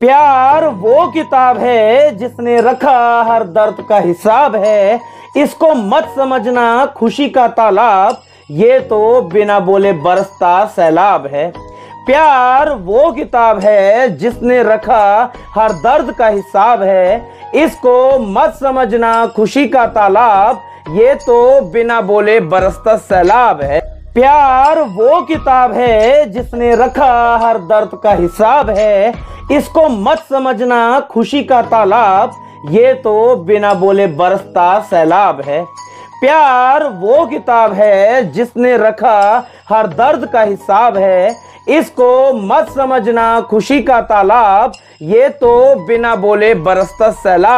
प्यार वो किताब है जिसने रखा हर दर्द का हिसाब है। इसको मत समझना खुशी का तालाब, ये तो बिना बोले बरसता सैलाब है। प्यार वो किताब है जिसने रखा हर दर्द का हिसाब है। इसको मत समझना खुशी का तालाब, ये तो बिना बोले बरसता सैलाब है। प्यार वो किताब है जिसने रखा हर दर्द का हिसाब है। इसको मत समझना, खुशी का तालाब, ये तो बिना बोले बरसता सैलाब है। प्यार वो किताब है जिसने रखा हर दर्द का हिसाब है। इसको मत समझना, खुशी का तालाब, ये तो बिना बोले बरसता सैलाब